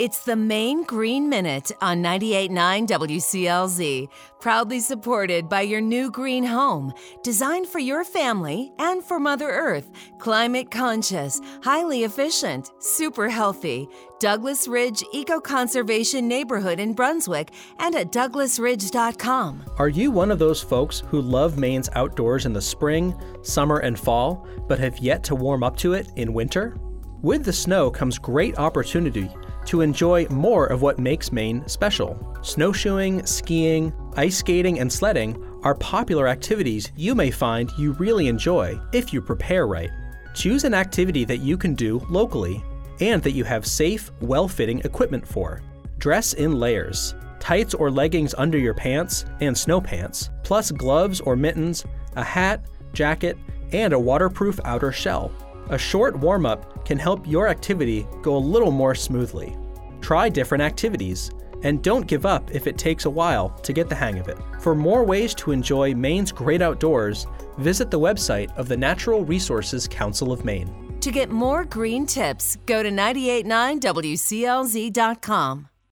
It's the Maine Green Minute on 98.9 WCLZ, proudly supported by your new green home, designed for your family and for Mother Earth. Climate conscious, highly efficient, super healthy. Douglas Ridge Eco Conservation Neighborhood in Brunswick and at douglasridge.com. Are you one of those folks who love Maine's outdoors in the spring, summer, and fall, but have yet to warm up to it in winter? With the snow comes great opportunity to enjoy more of what makes Maine special. Snowshoeing, skiing, ice skating, and sledding are popular activities you may find you really enjoy if you prepare right. Choose an activity that you can do locally and that you have safe, well fitting equipment for. Dress in layers tights or leggings under your pants and snow pants, plus gloves or mittens, a hat, jacket, and a waterproof outer shell. A short warm up can help your activity go a little more smoothly. Try different activities, and don't give up if it takes a while to get the hang of it. For more ways to enjoy Maine's great outdoors, visit the website of the Natural Resources Council of Maine. To get more green tips, go to 989wclz.com.